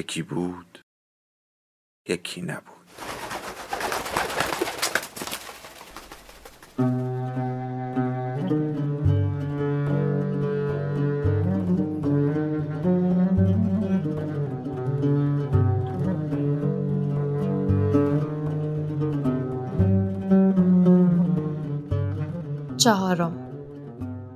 یکی بود یکی نبود چهارم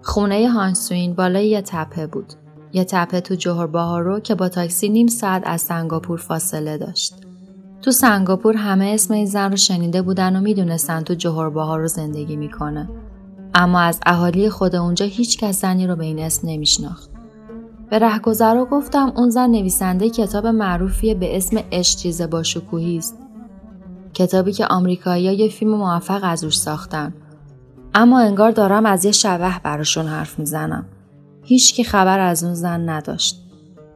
خونه هانسوین بالای یه تپه بود. یه تپه تو جوهر باهارو که با تاکسی نیم ساعت از سنگاپور فاصله داشت. تو سنگاپور همه اسم این زن رو شنیده بودن و می‌دونستن تو جوهر باهارو زندگی می‌کنه. اما از اهالی خود اونجا هیچ کس زنی رو به این اسم نمیشناخت. به رهگذرا گفتم اون زن نویسنده کتاب معروفی به اسم عشق چیز با شکوهی است. کتابی که آمریکایی‌ها یه فیلم موفق از روش ساختن. اما انگار دارم از یه شبح براشون حرف می‌زنم. هیچ کی خبر از اون زن نداشت.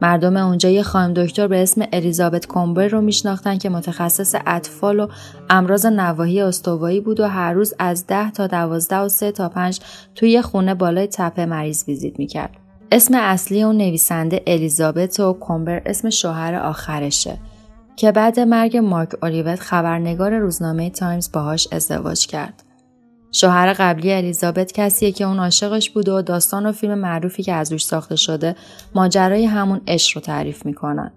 مردم اونجا یه خانم دکتر به اسم الیزابت کومبر رو میشناختن که متخصص اطفال و امراض نواحی استوایی بود و هر روز از ده تا دوازده و سه تا پنج توی یه خونه بالای تپه مریض ویزیت می‌کرد. اسم اصلی اون نویسنده الیزابت و کومبر اسم شوهر آخرشه که بعد مرگ مارک اولیوت خبرنگار روزنامه تایمز باهاش ازدواج کرد. شوهر قبلی الیزابت کسیه که اون عاشقش بود و داستان و فیلم معروفی که از روش ساخته شده ماجرای همون عشق رو تعریف می‌کنن.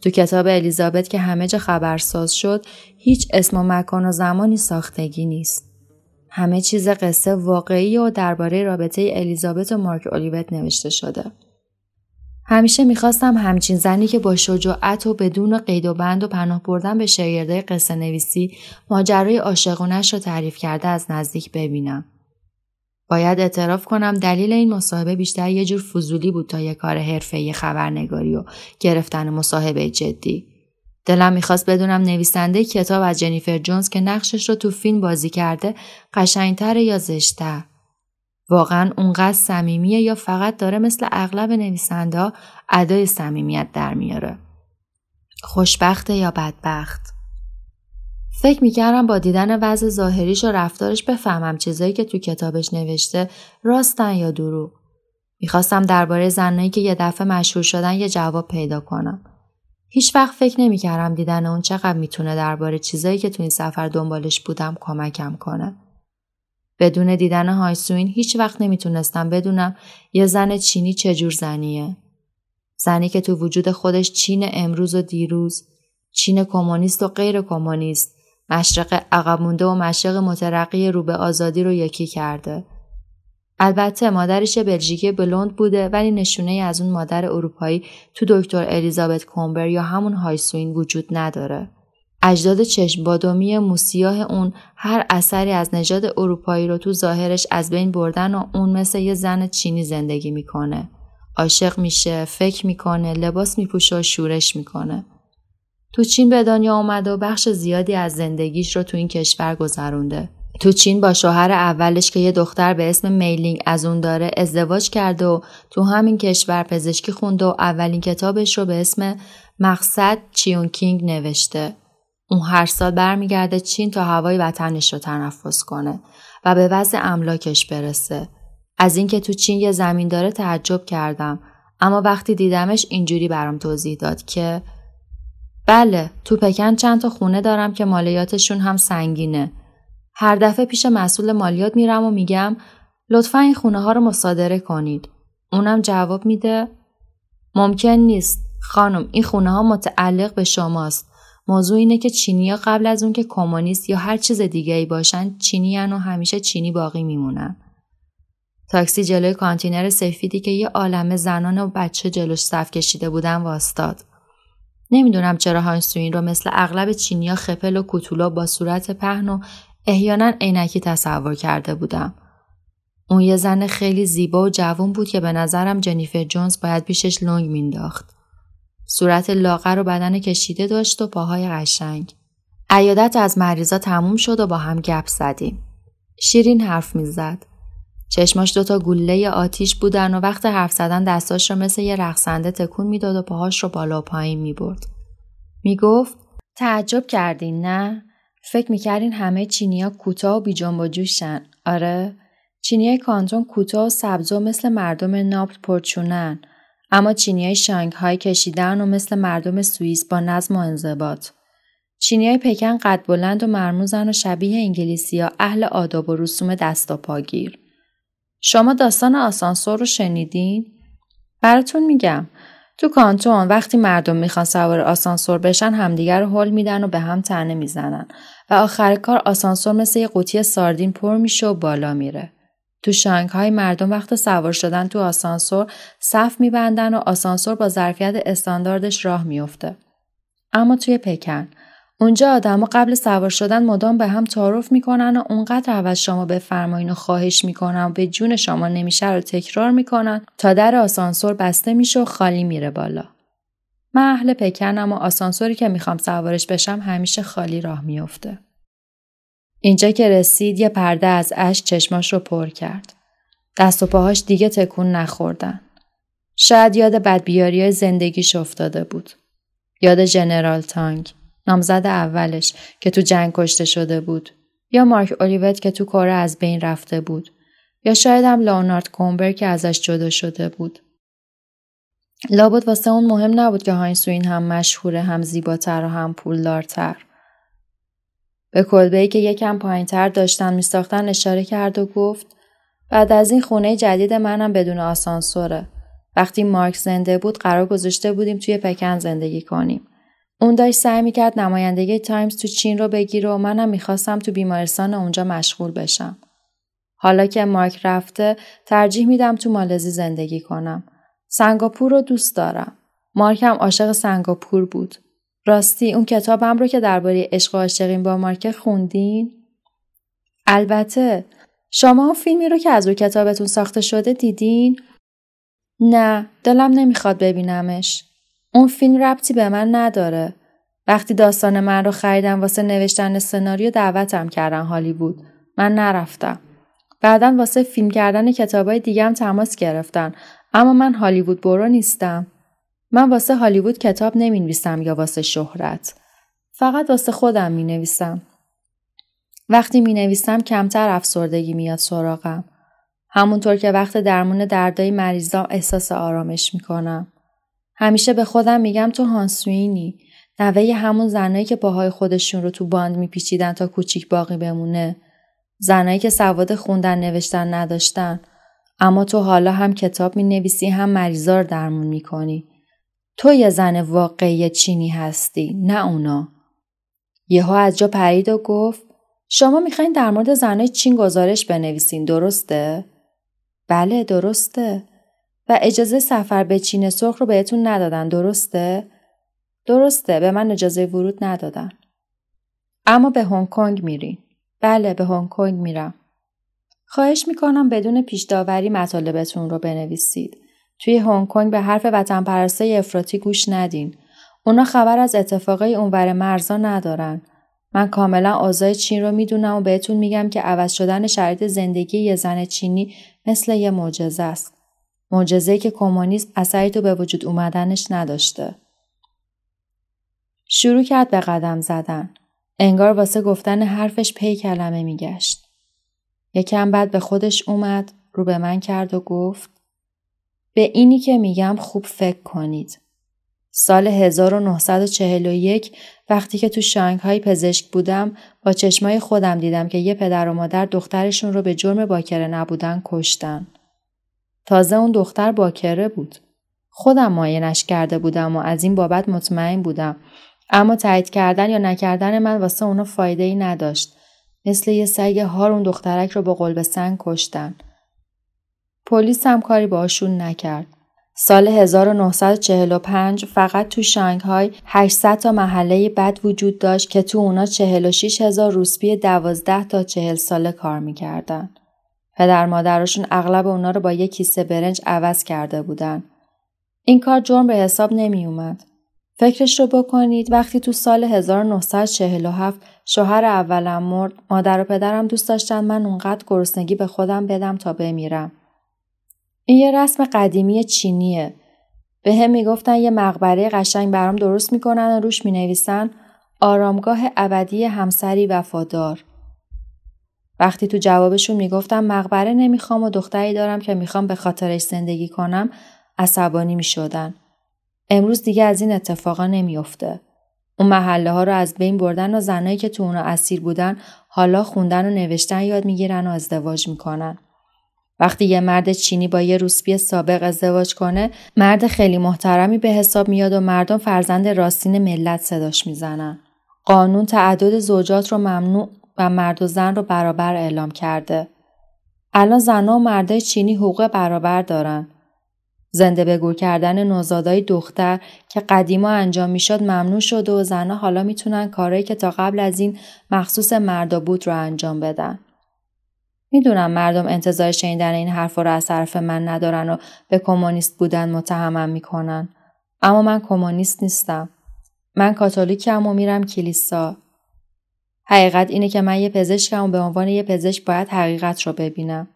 تو کتاب الیزابت که همه جا خبرساز شد هیچ اسم و مکان و زمانی ساختگی نیست. همه چیز قصه واقعی و درباره رابطه الیزابت و مارک اولیوت نوشته شده. همیشه می‌خواستم همچین زنی که با شجاعت و بدون قید و بند و پناه بردن به شاگرده قصه نویسی ماجرای عاشقونش رو تعریف کرده از نزدیک ببینم. باید اعتراف کنم دلیل این مصاحبه بیشتر یه جور فضولی بود تا یه کار حرفه‌ای خبرنگاری و گرفتن مصاحبه جدی. دلم می‌خواست بدونم نویسنده کتاب از جنیفر جونز که نقشش رو تو فیلم بازی کرده قشنگتر یا زشته. واقعا اونقدر صمیمیه یا فقط داره مثل اغلب نویسنده ادای صمیمیت در میاره. خوشبخته یا بدبخت؟ فکر می‌کردم با دیدن وضع ظاهریش و رفتارش بفهمم چیزایی که تو کتابش نوشته راستن یا دروغ. می‌خواستم درباره زنایی که یه دفعه مشهور شدن یه جواب پیدا کنم. هیچ وقت فکر نمی‌کردم دیدن اون چقدر می‌تونه درباره چیزایی که تو این سفر دنبالش بودم کمکم کنه. بدون دیدن هایسوین هیچ وقت نمی‌تونستم بدونم یه زن چینی چجور زنیه. زنی که تو وجود خودش چین امروز و دیروز، چین کمونیست و غیر کمونیست، مشرق عقب مونده و مشرق مترقی رو به آزادی رو یکی کرده. البته مادرش بلژیکی بلوند بوده ولی نشونه از اون مادر اروپایی تو دکتر الیزابت کومبر یا همون هایسوین وجود نداره. اجداد چشم بادامی موسیاه اون هر اثری از نژاد اروپایی رو تو ظاهرش از بین بردن و اون مثل یه زن چینی زندگی می‌کنه. عاشق میشه، فکر می‌کنه، لباس میپوشه و شورش می‌کنه. تو چین به دنیا اومده و بخش زیادی از زندگیش رو تو این کشور گذرونده. تو چین با شوهر اولش که یه دختر به اسم میلینگ از اون داره ازدواج کرده و تو همین کشور پزشکی خونده و اولین کتابش رو به اسم مقصد چیون کینگ نوشته. اون هر سال برمیگرده چین تا هوای وطنش رو تنفس کنه و به وضع املاکش برسه. از اینکه تو چین یه زمین داره تعجب کردم اما وقتی دیدمش اینجوری برام توضیح داد که بله تو پکن چند تا خونه دارم که مالیاتشون هم سنگینه. هر دفعه پیش مسئول مالیات میرم و میگم لطفا این خونه ها رو مصادره کنید. اونم جواب میده ممکن نیست خانم این خونه ها متعلق به شماست. موضوع اینه که چینیا قبل از اون که کمونیست یا هر چیز دیگه ای باشن چینیان و همیشه چینی باقی میمونن. تاکسی جلوی کانتینر سفیدی که یه عالم زنان و بچه جلوش صف کشیده بودن واستاد. نمی‌دونم چرا هانسوین رو مثل اغلب چینیا خپل و کوتولا با صورت پهن و احیانا عینکی تصور کرده بودم. اون یه زن خیلی زیبا و جوون بود که به نظرم جنیفر جونز باید پیشش لنگ مینداخت. صورت لاغر و بدن کشیده داشت و پاهای قشنگ. عیادت از مریضا تموم شد و با هم گپ زدیم. شیرین حرف می‌زد. چشماش دوتا گله آتیش بودن و وقت حرف زدن دستاش رو مثل یه رقصنده تکون می‌داد و پاهاش رو بالا و پایین می‌برد. می‌گفت تعجب کردین نه؟ فکر می‌کردین همه چینیا کوتاه و بیجنب و جوشن. آره؟ چینیای کانتون کوتاه و سبز و مثل مردم ناپل پرچونن. اما چینیای شانگهای کشیدن و مثل مردم سوئیس با نظم و انضباط. چینیای پکن قد بلند و مرموزن و شبیه انگلیسی اهل آداب و رسوم دست و پاگیر. شما داستان آسانسور رو شنیدین؟ براتون میگم تو کانتون وقتی مردم می‌خوان سوار آسانسور بشن همدیگر رو حل میدن و به هم تنه می‌زنن و آخر کار آسانسور مثل یه قوطی ساردین پر میشه و بالا میره. تو شانگهای مردم وقت سوار شدن تو آسانسور صف میبندن و آسانسور با ظرفیت استانداردش راه میفته. اما توی پکن اونجا آدما قبل سوار شدن مدام به هم تعارف می‌کنن و اونقدر از شما بفرمایین و خواهش می‌کنن و به جون شما نمیشه رو تکرار می‌کنن تا در آسانسور بسته میشه و خالی میره بالا. من اهل پکنم و آسانسوری که می‌خوام سوارش بشم همیشه خالی راه میفته. اینجا که رسید یه پرده از اشک چشماش رو پر کرد. دست و پاهاش دیگه تکون نخوردن. شاید یاد بدبیاری زندگیش افتاده بود. یاد جنرال تانگ. نامزد اولش که تو جنگ کشته شده بود. یا مارک اولیوت که تو کار از بین رفته بود. یا شاید هم لانارد کومبر که ازش جدا شده بود. لابد واسه اون مهم نبود که هاینسوین هم مشهوره هم زیباتر و هم پولدارتر. به کلبه که یکم پایینتر داشتن میساختن اشاره کرد و گفت بعد از این خونه جدید منم بدون آسانسوره. وقتی مارک زنده بود قرار گذاشته بودیم توی پکن زندگی کنیم. اون داشت سعی می‌کرد نمایندگی تایمز تو چین رو بگیره و منم می‌خواستم تو بیمارستان اونجا مشغول بشم. حالا که مارک رفته ترجیح میدم تو مالزی زندگی کنم. سنگاپور رو دوست دارم. مارک هم عاشق سنگاپور بود. راستی اون کتابم رو که درباره عشق و عاشقین با مارک خوندین؟ البته شما اون فیلمی رو که از او کتابتون ساخته شده دیدین؟ نه دلم نمی‌خواد ببینمش. اون فیلم ربطی به من نداره. وقتی داستان من رو خریدم واسه نوشتن سناریو دعوتم کردن هالیوود. من نرفتم. بعدا واسه فیلم کردن کتابای دیگم تماس گرفتن اما من هالیوود برو نیستم. من واسه هالیوود کتاب نمی نویسم یا واسه شهرت. فقط واسه خودم می نویسم. وقتی می نویسم کمتر افسردگی میاد سراغم. همونطور که وقت درمون دردای مریضام احساس آرامش می کنم. همیشه به خودم میگم تو هانسوینی. نوه همون زنایی که پاهای خودشون رو تو باند میپیچیدن تا کوچیک باقی بمونه. زنایی که سواد خوندن نوشتن نداشتن. اما تو حالا هم کتاب می نویسی هم مریضار درمون می کنی. تو یه زن واقعی چینی هستی نه اونا. یهو از جا پرید و گفت شما می‌خواین در مورد زنای چین گزارش بنویسین درسته؟ بله درسته. و اجازه سفر به چین سرخ رو بهتون ندادن درسته؟ درسته به من اجازه ورود ندادن. اما به هنگ کنگ میرین. بله به هنگ کنگ میرم. خواهش می‌کنم بدون پیش داوری مطالبتون رو بنویسید. توی هنگ کنگ به حرف وطن پرسته افراطی گوش ندین. اونا خبر از اتفاقای اونور مرزا ندارن. من کاملا اوضاع چین رو می‌دونم و بهتون میگم که عوض شدن شرایط زندگی یه زن چینی مثل یه معجزه است. معجزه‌ای که کمونیسم اثری تو به وجود اومدنش نداشته. شروع کرد به قدم زدن. انگار واسه گفتن حرفش پی کلمه میگشت. یکم بعد به خودش اومد رو به من کرد و گفت به اینی که میگم خوب فکر کنید. سال 1941 وقتی که تو شانگهای پزشک بودم با چشمای خودم دیدم که یه پدر و مادر دخترشون رو به جرم باکره نبودن کشتن. تازه اون دختر باکره بود. خودم ماینش کرده بودم و از این بابت مطمئن بودم. اما تایید کردن یا نکردن من واسه اونو فایده ای نداشت. مثل یه سگ هار اون دخترک رو با قلب سنگ کشتن. پلیس هم کاری باشون نکرد. سال 1945 فقط تو شانگهای 800 تا محله بد وجود داشت که تو اونا 46 هزار روسپی 12 تا 40 ساله کار می‌کردن. پدر مادرشون اغلب اونا رو با یک کیسه برنج عوض کرده بودن. این کار جرم به حساب نمی اومد. فکرش رو بکنید وقتی تو سال 1947 شوهر اولم مرد مادر و پدرم دوست داشتن من اونقدر گرسنگی به خودم بدم تا بمیرم. این یه رسم قدیمی چینیه. به هم می‌گفتن یه مقبره قشنگ برام درست می‌کنن و روش می‌نویسن آرامگاه ابدی همسری وفادار. وقتی تو جوابشون می‌گفتم مقبره نمی‌خوام و دختری دارم که می‌خوام به خاطرش زندگی کنم عصبانی می‌شدن. امروز دیگه از این اتفاقا نمیافته. اون محله ها رو از بین بردن و زنایی که تو اونا اسیر بودن حالا خوندن و نوشتن یاد می‌گیرن و ازدواج می‌کنن. وقتی یه مرد چینی با یه روسپی سابق ازدواج کنه مرد خیلی محترمی به حساب میاد و مردم فرزند راستین ملت صداش می‌زنن. قانون تعدد زوجات رو ممنوع و مرد و زن رو برابر اعلام کرده. الان زنها و مردای چینی حقوق برابر دارن. زنده به گور کردن نوزادای دختر که قدیما انجام می‌شد ممنوع شده و زنها حالا می‌تونن کارهایی که تا قبل از این مخصوص مردا بود رو انجام بدن. می‌دونم مردم انتظار شنیدن این حرف رو از طرف من ندارن و به کمونیست بودن متهمم می‌کنن. اما من کمونیست نیستم. من کاتولیکم و میرم کلیسا. حقیقت اینه که من یه پزشکم و به عنوان یه پزشک باید حقیقت رو ببینم.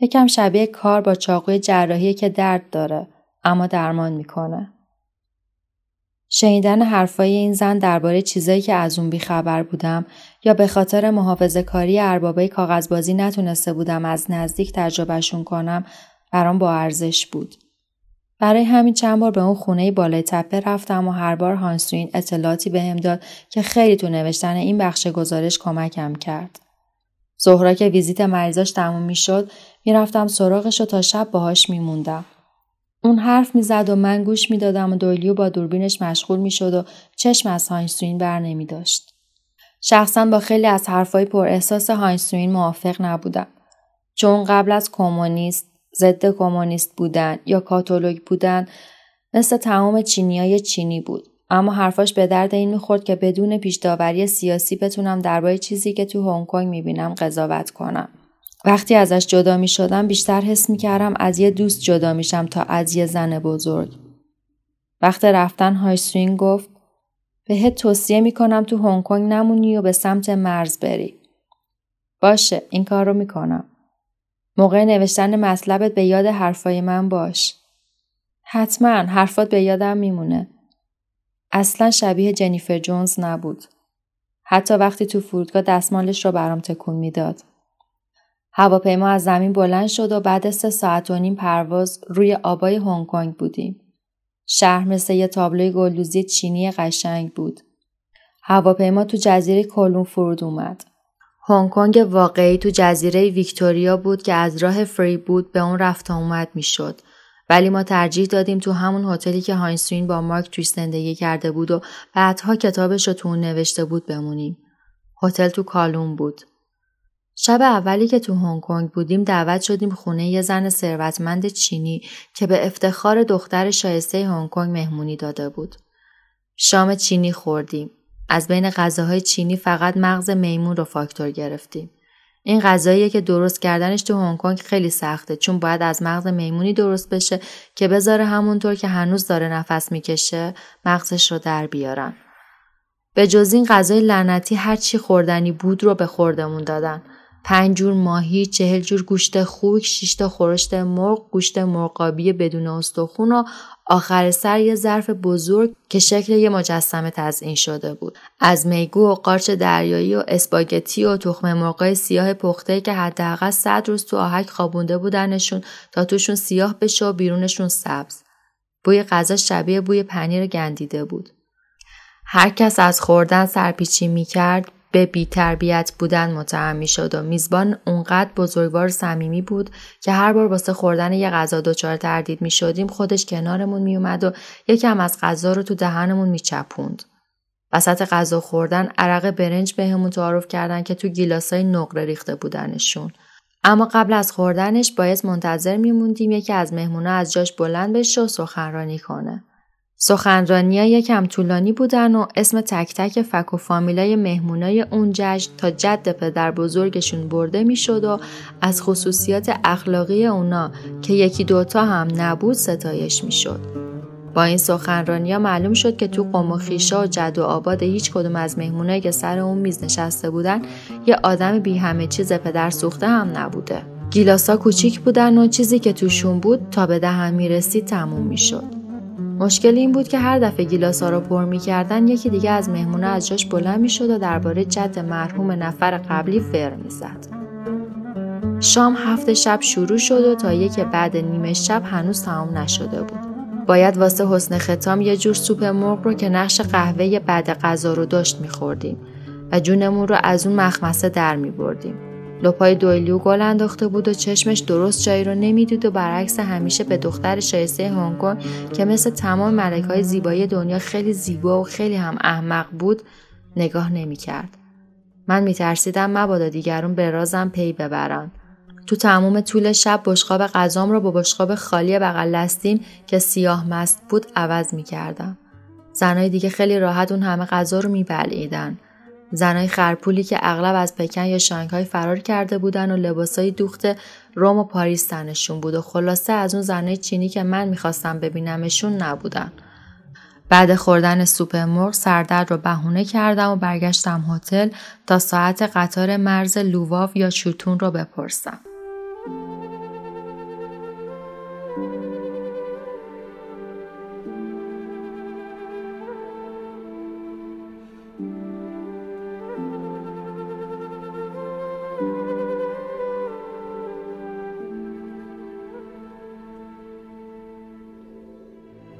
یکم شبیه کار با چاقوی جراحی که درد داره اما درمان می‌کنه. شنیدن حرفای این زن درباره چیزایی که از اون بیخبر بودم یا به خاطر محافظه کاری اربابای کاغذبازی نتونسته بودم از نزدیک تجربهشون کنم برام با ارزش بود. برای همین چند بار به اون خونه بالای تپه رفتم و هر بار هاین‌سوین اطلاعاتی بهم می‌داد که خیلی تو نوشتن این بخش گزارش کمکم کرد. ظهرا که ویزیت مریضاش تموم می‌شد می‌رفتم سراغش و تا شب باهاش میموندم. اون حرف می‌زد و من گوش می‌دادم و دویلیو با دوربینش مشغول می‌شد و چشم از هاین‌سوین بر نمی داشت. شخصا با خیلی از حرفای پر احساس هاین‌سوین موافق نبودم. چون قبل از کمونیست، ضد کمونیست بودن یا کاتولیک بودن مثل تمام چینیای چینی بود. اما حرفاش به درد این می‌خورد که بدون پیش داوری سیاسی بتونم درباره چیزی که تو هنگ کنگ می‌بینم قضاوت کنم. وقتی ازش جدا می شدم بیشتر حس می کردم از یه دوست جدا میشم تا از یه زن بزرگ. وقت رفتن هایسوین گفت بهت توصیه می کنم تو هنگ کنگ نمونی و به سمت مرز بری. باشه این کار رو می کنم. موقع نوشتن مطلبت به یاد حرفای من باش. حتما حرفات به یادم میمونه. اصلا شبیه جنیفر جونز نبود. حتی وقتی تو فرودگاه دستمالش رو برام تکون می‌داد. هواپیما از زمین بلند شد و بعد سه ساعت و نیم پرواز روی آبای هنگ کنگ بودیم. شهر مثل یه تابلوی گلدوزی چینی قشنگ بود. هواپیما تو جزیره کلون فرود اومد. هنگ کنگ واقعی تو جزیره ویکتوریا بود که از راه فری بود به اون رفت اومد می‌شد. ولی ما ترجیح دادیم تو همون هتلی که هاینسوین با مارک توی زندگی کرده بود و بعدها کتابش رو تو اون نوشته بود بمونیم. هتل تو کالون بود. شب اولی که تو هنگ کنگ بودیم دعوت شدیم خونه یه زن ثروتمند چینی که به افتخار دختر شایسته هنگ کنگ مهمونی داده بود. شام چینی خوردیم. از بین غذاهای چینی فقط مغز میمون رو فاکتور گرفتیم. این غذاییه که درست کردنش تو هنگ کنگ خیلی سخته چون باید از مغز میمونی درست بشه که بذاره همونطور که هنوز داره نفس می‌کشه مغزش رو در بیارن. به جز این غذای لعنتی هر چی خوردنی بود رو به خوردمون دادن. پنج جور ماهی، چهل جور گوشت خوک، شش تا خورشت مرغ، گوشت مرغابی بدون استخون و آخر سر یه ظرف بزرگ که شکل یه مجسمه تزئین شده بود. از میگو و قارچ دریایی و اسپاگتی و تخم مرغای سیاه پخته که حداقل صد روز تو آهک خوابونده بودنشون تا توشون سیاه بشه و بیرونشون سبز. بوی غذا شبیه بوی پنیر گندیده بود. هر کس از خوردن سرپیچی می کرد به بیتربیت بودن متهم می شد و میزبان اونقدر بزرگوار صمیمی بود که هر بار واسه خوردن یه غذا دچار تردید می شدیم خودش کنارمون می اومد و یکم از غذا رو تو دهنمون می چپوند. وسط غذا خوردن عرق برنج بهمون تعارف کردن که تو گیلاسای نقره ریخته بودنشون. اما قبل از خوردنش باید منتظر میموندیم یکی از مهمونا از جاش بلند بشه و سخنرانی کنه. سخنرانی یکم طولانی بودن و اسم تک تک فک و فامیلای مهمونای اون جشن تا جد پدر بزرگشون برده می‌شد و از خصوصیات اخلاقی اونا که یکی دوتا هم نبود ستایش می‌شد. با این سخنرانی ها معلوم شد که تو قوم و خیشا و جد و آباد هیچ کدوم از مهمونایی که سر اون میز نشسته بودن یه آدم بی همه چیز پدر سوخته هم نبوده. گیلاسا کوچیک بودن و چیزی که توشون بود تا به دهن می‌رسید تموم می‌شد. مشکل این بود که هر دفعه گیلاس ها رو پر می‌کردن یکی دیگه از مهمونه از جاش بلند می‌شد و درباره جد مرحوم نفر قبلی فر می‌زد. شام هفت شب شروع شد و تا یک بعد نیمه شب هنوز تمام نشده بود. باید واسه حسن ختام یه جور سوپ مرغ رو که نقش قهوه بعد غذا رو داشت میخوردیم و جونمون رو از اون مخمسه در میبردیم. لپای دویلیو گل انداخته بود و چشمش درست جایی رو نمی‌دید و برعکس همیشه به دختر شایسته هنگ کنگ که مثل تمام ملک های زیبایی دنیا خیلی زیبا و خیلی هم احمق بود نگاه نمی‌کرد. من میترسیدم مبادا دیگرون به رازم پی ببرن. تو تمام طول شب بشقاب غذام رو با بشقاب خالی بغل لستیم که سیاه مست بود عوض می‌کردم. زنای دیگه خیلی راحت اون همه غذا رو میبلعیدن. زنای خرپولی که اغلب از پکن یا شانگهای فرار کرده بودن و لباسای دوخت روم و پاریس تنشون بود و خلاصه از اون زنای چینی که من می‌خواستم ببینمشون نبودن. بعد خوردن سوپ مرغ سردرد رو بهونه کردم و برگشتم هتل تا ساعت قطار مرز لوواو یا شوتون رو بپرسم.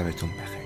شبتون بخیر.